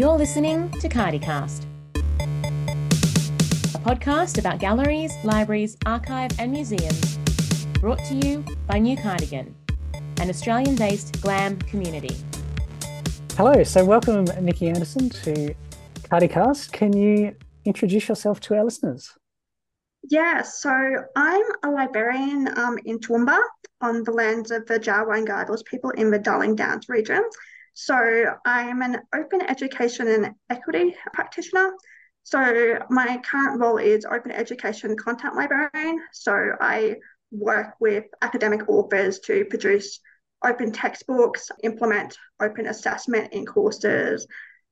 You're listening to CardiCast, a podcast about galleries, libraries, archive, and museums, brought to you by New Cardigan, an Australian based glam community. Hello, so welcome, Nikki Andersen, to CardiCast. Can you introduce yourself to our listeners? Yeah, so I'm a librarian um, in Toowoomba on the lands of the Jarowair and Giabal people in the Darling Downs region. So I'm an open education and equity practitioner. So my current role is open education content librarian. So I work with academic authors to produce open textbooks, implement open assessment in courses,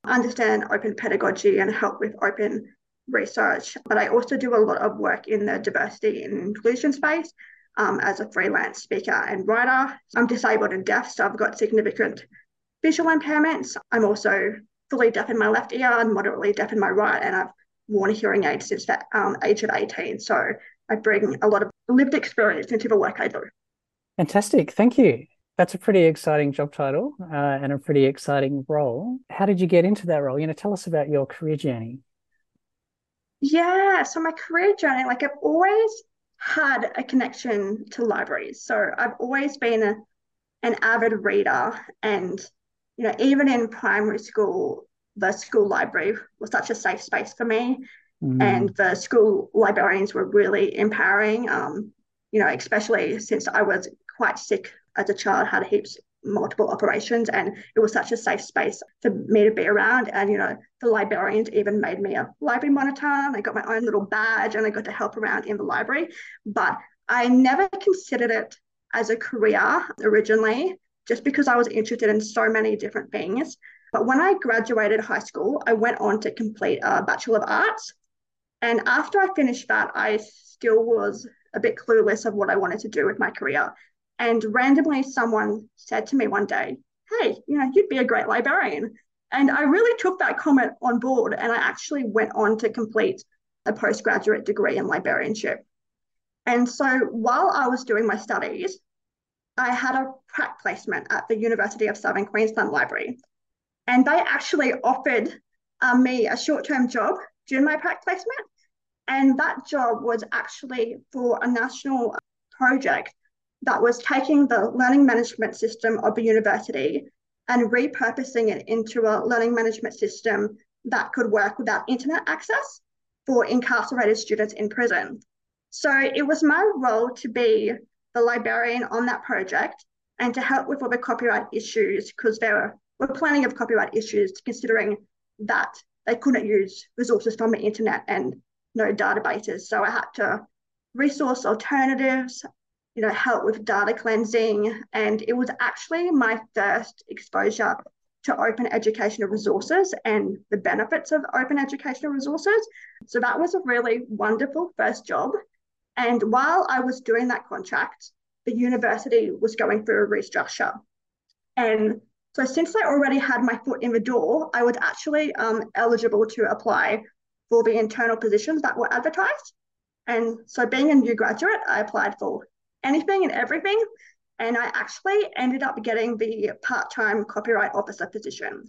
understand open pedagogy and help with open research. But I also do a lot of work in the diversity and inclusion space um, as a freelance speaker and writer. I'm disabled and deaf, so I've got significant visual impairments. I'm also fully deaf in my left ear and moderately deaf in my right, and I've worn a hearing aid since the um, age of 18. So I bring a lot of lived experience into the work I do. Fantastic. Thank you. That's a pretty exciting job title uh, and a pretty exciting role. How did you get into that role? You know, tell us about your career journey. Yeah, so my career journey, like I've always had a connection to libraries. So I've always been a, an avid reader and you know, even in primary school, the school library was such a safe space for me. Mm. And the school librarians were really empowering, um, you know, especially since I was quite sick as a child, had heaps multiple operations and it was such a safe space for me to be around and you know the librarians even made me a library monitor and i got my own little badge and i got to help around in the library but i never considered it as a career originally just because I was interested in so many different things. But when I graduated high school, I went on to complete a Bachelor of Arts. And after I finished that, I still was a bit clueless of what I wanted to do with my career. And randomly, someone said to me one day, Hey, you know, you'd be a great librarian. And I really took that comment on board. And I actually went on to complete a postgraduate degree in librarianship. And so while I was doing my studies, I had a prac placement at the University of Southern Queensland Library. And they actually offered um, me a short term job during my prac placement. And that job was actually for a national project that was taking the learning management system of the university and repurposing it into a learning management system that could work without internet access for incarcerated students in prison. So it was my role to be the librarian on that project and to help with all the copyright issues because there were plenty of copyright issues considering that they couldn't use resources from the internet and no databases. So I had to resource alternatives, you know, help with data cleansing. And it was actually my first exposure to open educational resources and the benefits of open educational resources. So that was a really wonderful first job. And while I was doing that contract, the university was going through a restructure. And so, since I already had my foot in the door, I was actually um, eligible to apply for the internal positions that were advertised. And so, being a new graduate, I applied for anything and everything. And I actually ended up getting the part time copyright officer position.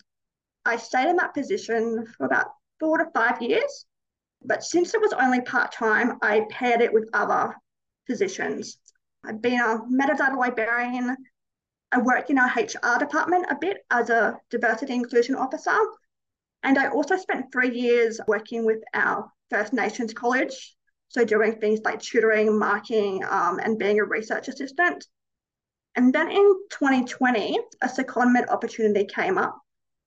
I stayed in that position for about four to five years. But since it was only part time, I paired it with other positions. I've been a metadata librarian. I work in our HR department a bit as a diversity inclusion officer. And I also spent three years working with our First Nations College. So doing things like tutoring, marking, um, and being a research assistant. And then in 2020, a secondment opportunity came up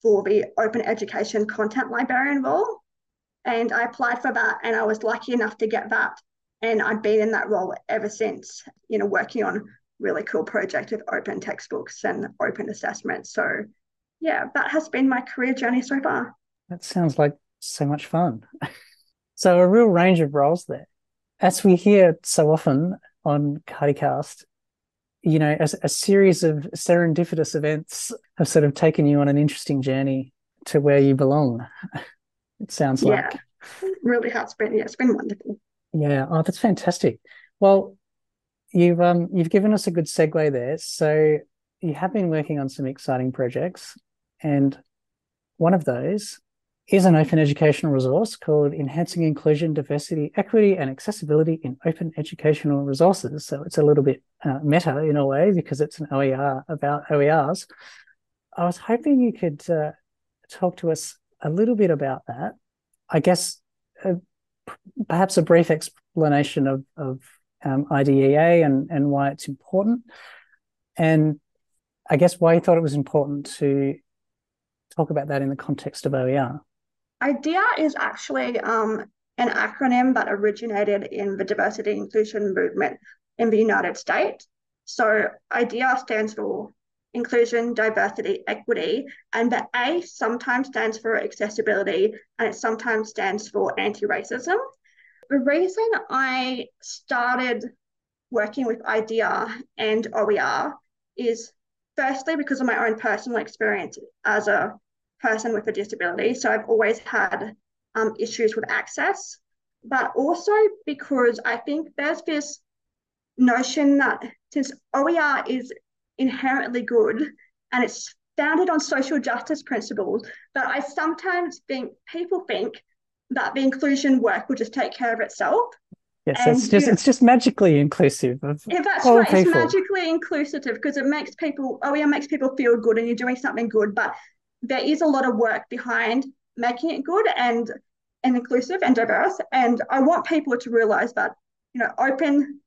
for the open education content librarian role. And I applied for that and I was lucky enough to get that. And I've been in that role ever since, you know, working on really cool projects with open textbooks and open assessments. So yeah, that has been my career journey so far. That sounds like so much fun. so a real range of roles there. As we hear so often on CardiCast, you know, a, a series of serendipitous events have sort of taken you on an interesting journey to where you belong. It sounds like. yeah, really has been. Yeah, it's been wonderful. Yeah. Oh, that's fantastic. Well, you've um you've given us a good segue there. So you have been working on some exciting projects, and one of those is an open educational resource called Enhancing Inclusion, Diversity, Equity, and Accessibility in Open Educational Resources. So it's a little bit uh, meta in a way because it's an OER about OERs. I was hoping you could uh, talk to us a little bit about that. I guess uh, perhaps a brief explanation of, of um, IDEA and, and why it's important. And I guess why you thought it was important to talk about that in the context of OER. IDEA is actually um, an acronym that originated in the diversity inclusion movement in the United States. So IDEA stands for inclusion, diversity, equity, and the A sometimes stands for accessibility and it sometimes stands for anti-racism. The reason I started working with IDEA and OER is firstly because of my own personal experience as a person with a disability. So I've always had um, issues with access, but also because I think there's this notion that since OER is inherently good and it's founded on social justice principles, But I sometimes think people think that the inclusion work will just take care of itself. Yes, and, it's just it's just magically inclusive of yeah, that's right. People. It's magically inclusive because it makes people oh yeah, makes people feel good and you're doing something good. But there is a lot of work behind making it good and and inclusive and diverse. And I want people to realize that, you know, open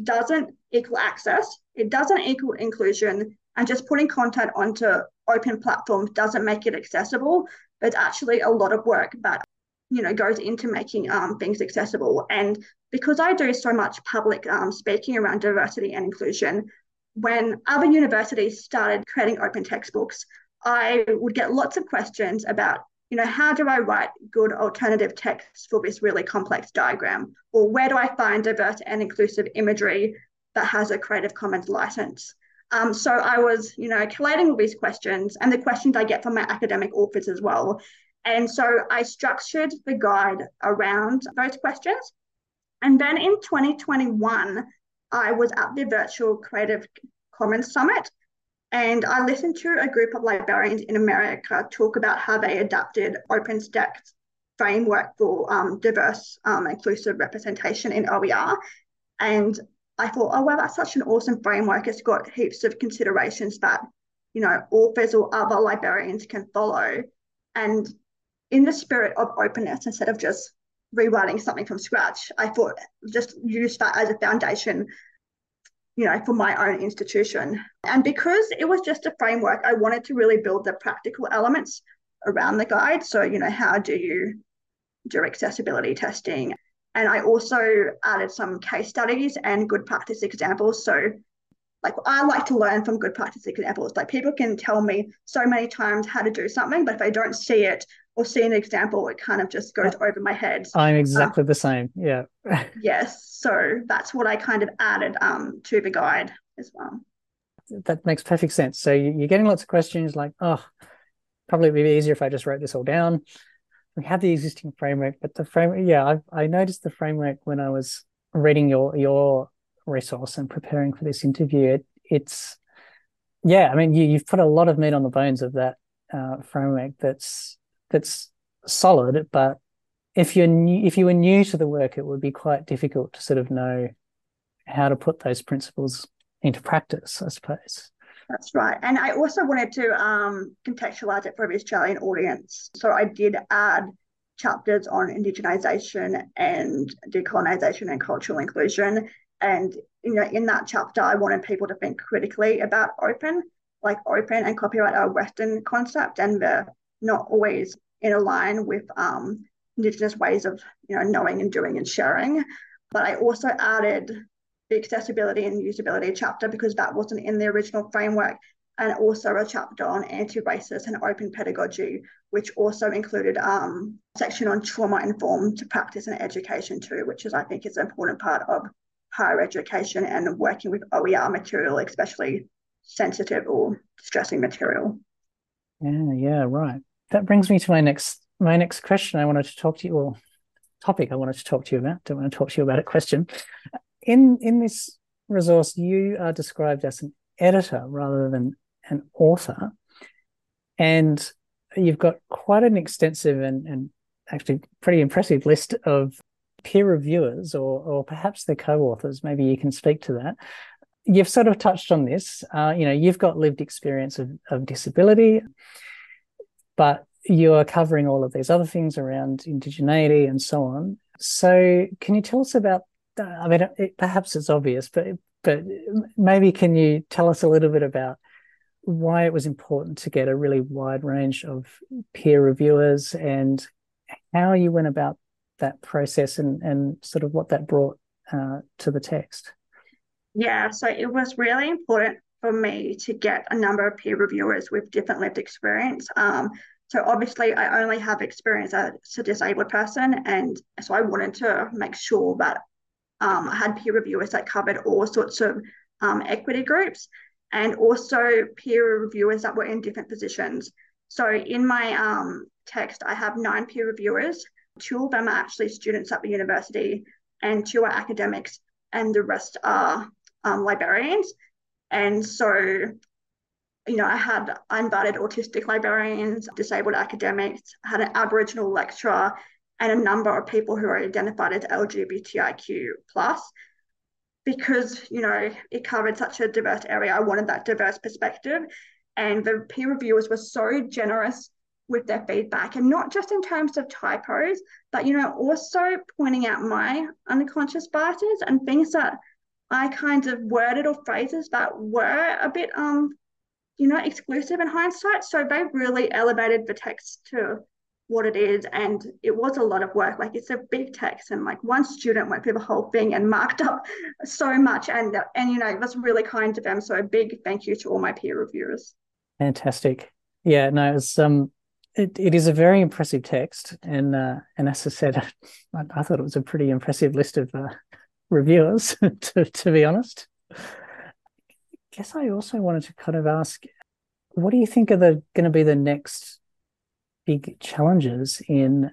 doesn't equal access, it doesn't equal inclusion, and just putting content onto open platforms doesn't make it accessible. It's actually a lot of work that, you know, goes into making um, things accessible. And because I do so much public um, speaking around diversity and inclusion, when other universities started creating open textbooks, I would get lots of questions about, you know, how do I write good alternative text for this really complex diagram? Or where do I find diverse and inclusive imagery that has a Creative Commons license? Um, so I was, you know, collating all these questions and the questions I get from my academic authors as well. And so I structured the guide around those questions. And then in 2021, I was at the virtual Creative Commons Summit and I listened to a group of librarians in America talk about how they adapted OpenStax framework for um, diverse, um, inclusive representation in OER. And I thought, oh, well, that's such an awesome framework. It's got heaps of considerations that, you know, authors or other librarians can follow. And in the spirit of openness, instead of just rewriting something from scratch, I thought just use that as a foundation you know, for my own institution. And because it was just a framework, I wanted to really build the practical elements around the guide. So, you know, how do you do accessibility testing? And I also added some case studies and good practice examples. So, like, I like to learn from good practice examples. Like, people can tell me so many times how to do something, but if I don't see it or see an example, it kind of just goes over my head. I'm exactly uh, the same. Yeah. yes. So that's what I kind of added um, to the guide as well. That makes perfect sense. So you're getting lots of questions like, oh, probably it'd be easier if I just wrote this all down. We have the existing framework, but the framework, yeah, I, I noticed the framework when I was reading your your resource and preparing for this interview. It, it's yeah, I mean, you, you've put a lot of meat on the bones of that uh, framework. That's that's solid, but if you're new, if you were new to the work, it would be quite difficult to sort of know how to put those principles into practice, I suppose. That's right. And I also wanted to um, contextualize it for the Australian audience. So I did add chapters on indigenisation and decolonisation and cultural inclusion. And you know, in that chapter, I wanted people to think critically about open, like open and copyright are a Western concept, and they're not always in line with um, Indigenous ways of you know knowing and doing and sharing. But I also added the accessibility and usability chapter because that wasn't in the original framework, and also a chapter on anti-racist and open pedagogy, which also included um, a section on trauma-informed practice and education too, which is I think is an important part of higher education and working with OER material, especially sensitive or distressing material. Yeah, yeah, right. That brings me to my next my next question I wanted to talk to you, or topic I wanted to talk to you about. Don't want to talk to you about a question. In in this resource, you are described as an editor rather than an author, and you've got quite an extensive and, and actually pretty impressive list of peer reviewers or, or perhaps the co-authors. Maybe you can speak to that. You've sort of touched on this. Uh, you know, you've got lived experience of, of disability, but you are covering all of these other things around indigeneity and so on. So, can you tell us about? I mean, it, perhaps it's obvious, but but maybe can you tell us a little bit about why it was important to get a really wide range of peer reviewers and how you went about that process and, and sort of what that brought uh, to the text. Yeah, so it was really important for me to get a number of peer reviewers with different lived experience. Um, so obviously, I only have experience as a disabled person, and so I wanted to make sure that um, I had peer reviewers that covered all sorts of um, equity groups and also peer reviewers that were in different positions. So in my um, text, I have nine peer reviewers. Two of them are actually students at the university, and two are academics, and the rest are um, librarians. And so, you know, I had invited autistic librarians, disabled academics, had an Aboriginal lecturer, and a number of people who are identified as LGBTIQ plus because you know it covered such a diverse area i wanted that diverse perspective and the peer reviewers were so generous with their feedback and not just in terms of typos but you know also pointing out my unconscious biases and things that i kind of worded or phrases that were a bit um you know exclusive in hindsight so they really elevated the text to what it is and it was a lot of work. Like it's a big text and like one student went through the whole thing and marked up so much and and you know it was really kind of them. So a big thank you to all my peer reviewers. Fantastic. Yeah no it's um it, it is a very impressive text and uh and as i said i, I thought it was a pretty impressive list of uh, reviewers to, to be honest. I guess i also wanted to kind of ask what do you think are the going to be the next big challenges in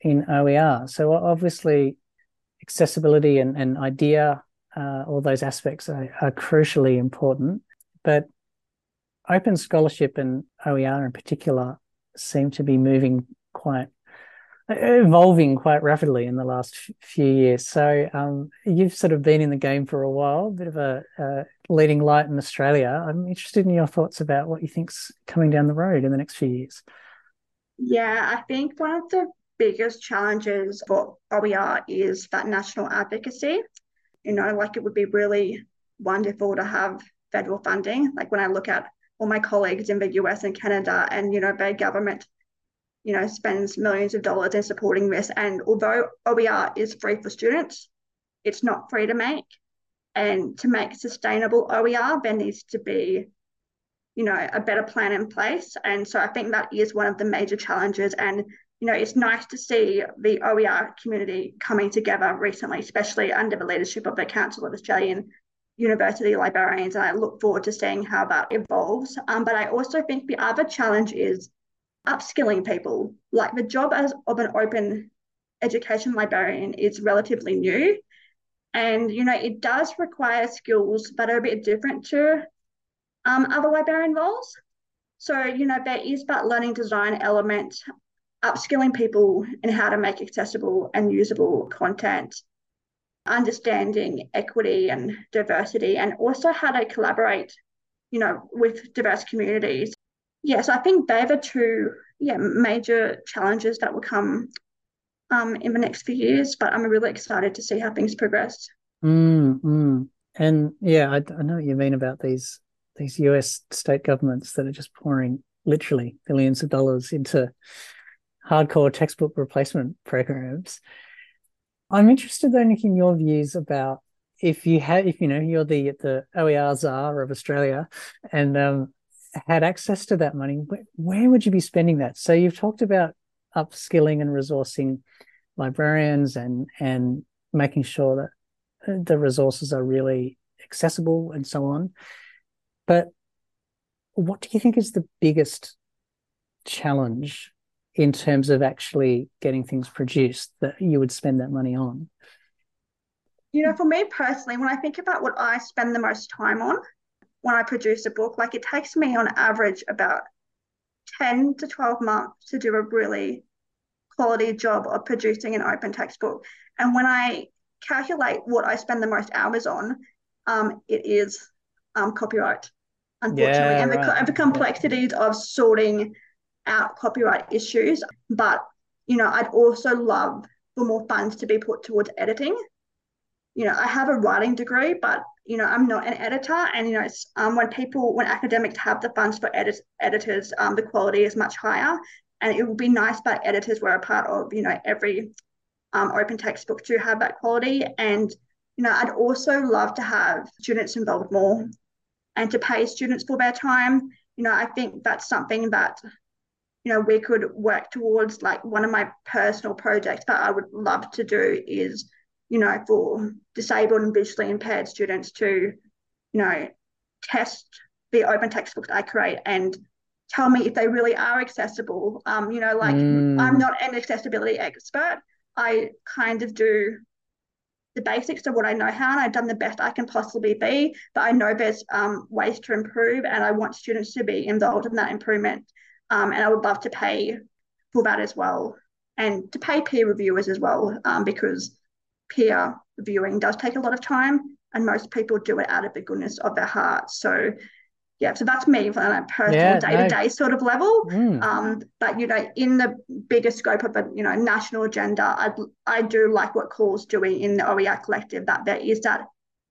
in OER. So obviously, accessibility and, and idea, uh, all those aspects are, are crucially important. But open scholarship and OER in particular seem to be moving quite evolving quite rapidly in the last few years. So um, you've sort of been in the game for a while, a bit of a, a, leading light in Australia. I'm interested in your thoughts about what you think's coming down the road in the next few years. Yeah, I think one of the biggest challenges for OER is that national advocacy. You know, like it would be really wonderful to have federal funding. Like when I look at all my colleagues in the US and Canada, and you know, their government, you know, spends millions of dollars in supporting this. And although OER is free for students, it's not free to make. And to make sustainable OER, there needs to be you know a better plan in place. And so i think that is one of the major challenges. And you know it's nice to see the oer community coming together recently especially under the leadership of the council of australian university librarians. And i look forward to seeing how that evolves. Um, but i also think the other challenge is upskilling people. Like the job as of an open education librarian is relatively new. And you know it does require skills that are a bit different to um, other librarian roles. So, you know, there is that learning design element, upskilling people in how to make accessible and usable content, understanding equity and diversity, and also how to collaborate, you know, with diverse communities. Yes, I think they're the two yeah, major challenges that will come um, in the next few years, but I'm really excited to see how things progress. Mm, mm. And yeah, I, I know what you mean about these these US state governments that are just pouring literally billions of dollars into hardcore textbook replacement programs. I'm interested though, Nick, in your views about if you had, if you know, you're the the OER czar of Australia, and um, had access to that money, where, where would you be spending that? So you've talked about upskilling and resourcing librarians and and making sure that the resources are really accessible and so on. But what do you think is the biggest challenge in terms of actually getting things produced that you would spend that money on? You know, for me personally, when I think about what I spend the most time on when I produce a book, like it takes me on average about 10 to 12 months to do a really quality job of producing an open textbook. And when I calculate what I spend the most hours on, um, it is um, copyright, unfortunately, yeah, and, the, right. and the complexities of sorting out copyright issues. But, you know, I'd also love for more funds to be put towards editing. You know, I have a writing degree, but you know, I'm not an editor, and you know, um, when people, when academics have the funds for edit- editors, um, the quality is much higher, and it would be nice that editors were a part of, you know, every um, open textbook to have that quality. And you know, I'd also love to have students involved more, and to pay students for their time. You know, I think that's something that you know we could work towards. Like one of my personal projects that I would love to do is you know, for disabled and visually impaired students to, you know, test the open textbooks I create and tell me if they really are accessible. Um, you know, like mm. I'm not an accessibility expert. I kind of do the basics of what I know how, and I've done the best I can possibly be. But I know there's um, ways to improve, and I want students to be involved in that improvement. Um, and I would love to pay for that as well, and to pay peer reviewers as well, um, because peer reviewing does take a lot of time, and most people do it out of the goodness of their hearts. So, yeah, so that's me on a personal day to day sort of level. Mm. Um, but you know, in the bigger scope of a you know national agenda, I I do like what CAUL's doing in the OER collective. That there is that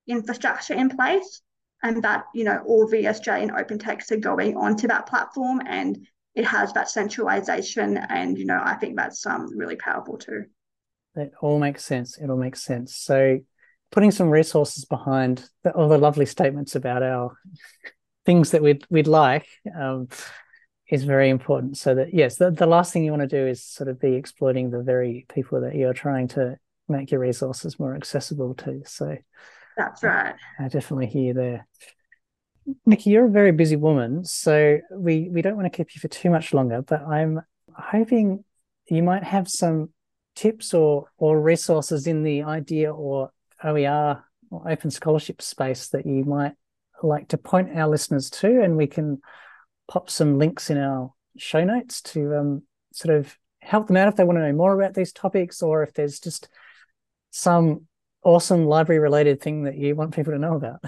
infrastructure in place, and that you know all the Australian open texts are going onto that platform, and it has that centralization. And you know, I think that's um really powerful too. That all makes sense. It all makes sense. So, putting some resources behind the, all the lovely statements about our things that we'd we'd like um, is very important. So that yes, the, the last thing you want to do is sort of be exploiting the very people that you're trying to make your resources more accessible to. So that's right. I, I definitely hear you there. Nikki, you're a very busy woman, so we we don't want to keep you for too much longer. But I'm hoping you might have some tips or or resources in the IDEA or OER or open scholarship space that you might like to point our listeners to, and we can pop some links in our show notes to um, sort of help them out if they want to know more about these topics, or if there's just some awesome library related thing that you want people to know about.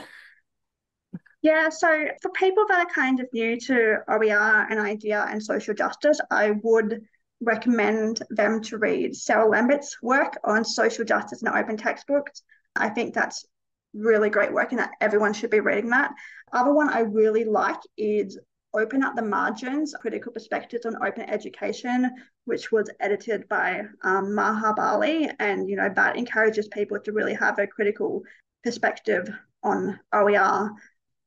Yeah, so for people that are kind of new to OER and IDEA and social justice, I would recommend them to read Sarah Lambert's work on social justice and open textbooks. I think that's really great work and that everyone should be reading that. Other one I really like is Open at the Margins, Critical Perspectives on Open Education, which was edited by um, Maha Bali. And, you know, that encourages people to really have a critical perspective on OER.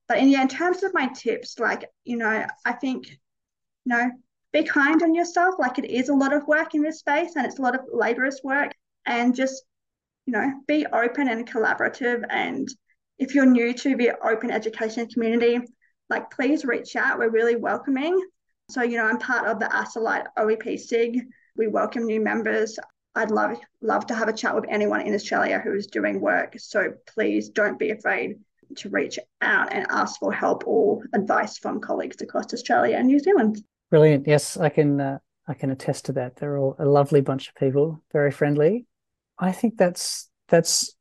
But in, yeah, in terms of my tips, like, you know, I think, you know, be kind on yourself. Like it is a lot of work in this space and it's a lot of laborious work. And just, you know, be open and collaborative. And if you're new to the open education community, like please reach out. We're really welcoming. So, you know, I'm part of the ASCILITE OEP SIG. We welcome new members. I'd love love to have a chat with anyone in Australia who is doing work. So please don't be afraid to reach out and ask for help or advice from colleagues across Australia and New Zealand. Brilliant. Yes, I can. Uh, I can attest to that. They're all a lovely bunch of people, very friendly. I think that's that's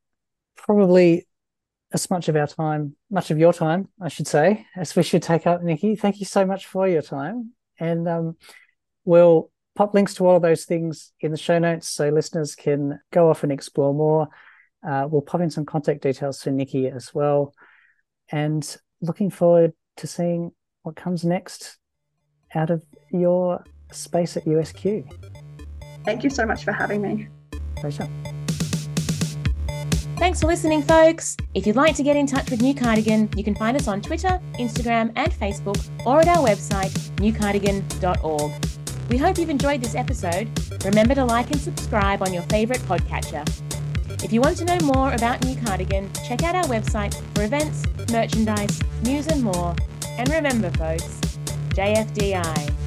probably as much of our time, much of your time, I should say, as we should take up. Nikki, thank you so much for your time, and um, we'll pop links to all of those things in the show notes so listeners can go off and explore more. Uh, we'll pop in some contact details for Nikki as well, and looking forward to seeing what comes next out of your space at USQ. Thank you so much for having me. Pleasure. Thanks for listening, folks. If you'd like to get in touch with New Cardigan, you can find us on Twitter, Instagram, and Facebook, or at our website, newcardigan.org. We hope you've enjoyed this episode. Remember to like and subscribe on your favourite podcatcher. If you want to know more about New Cardigan, check out our website for events, merchandise, news, and more. And remember, folks, JFDI.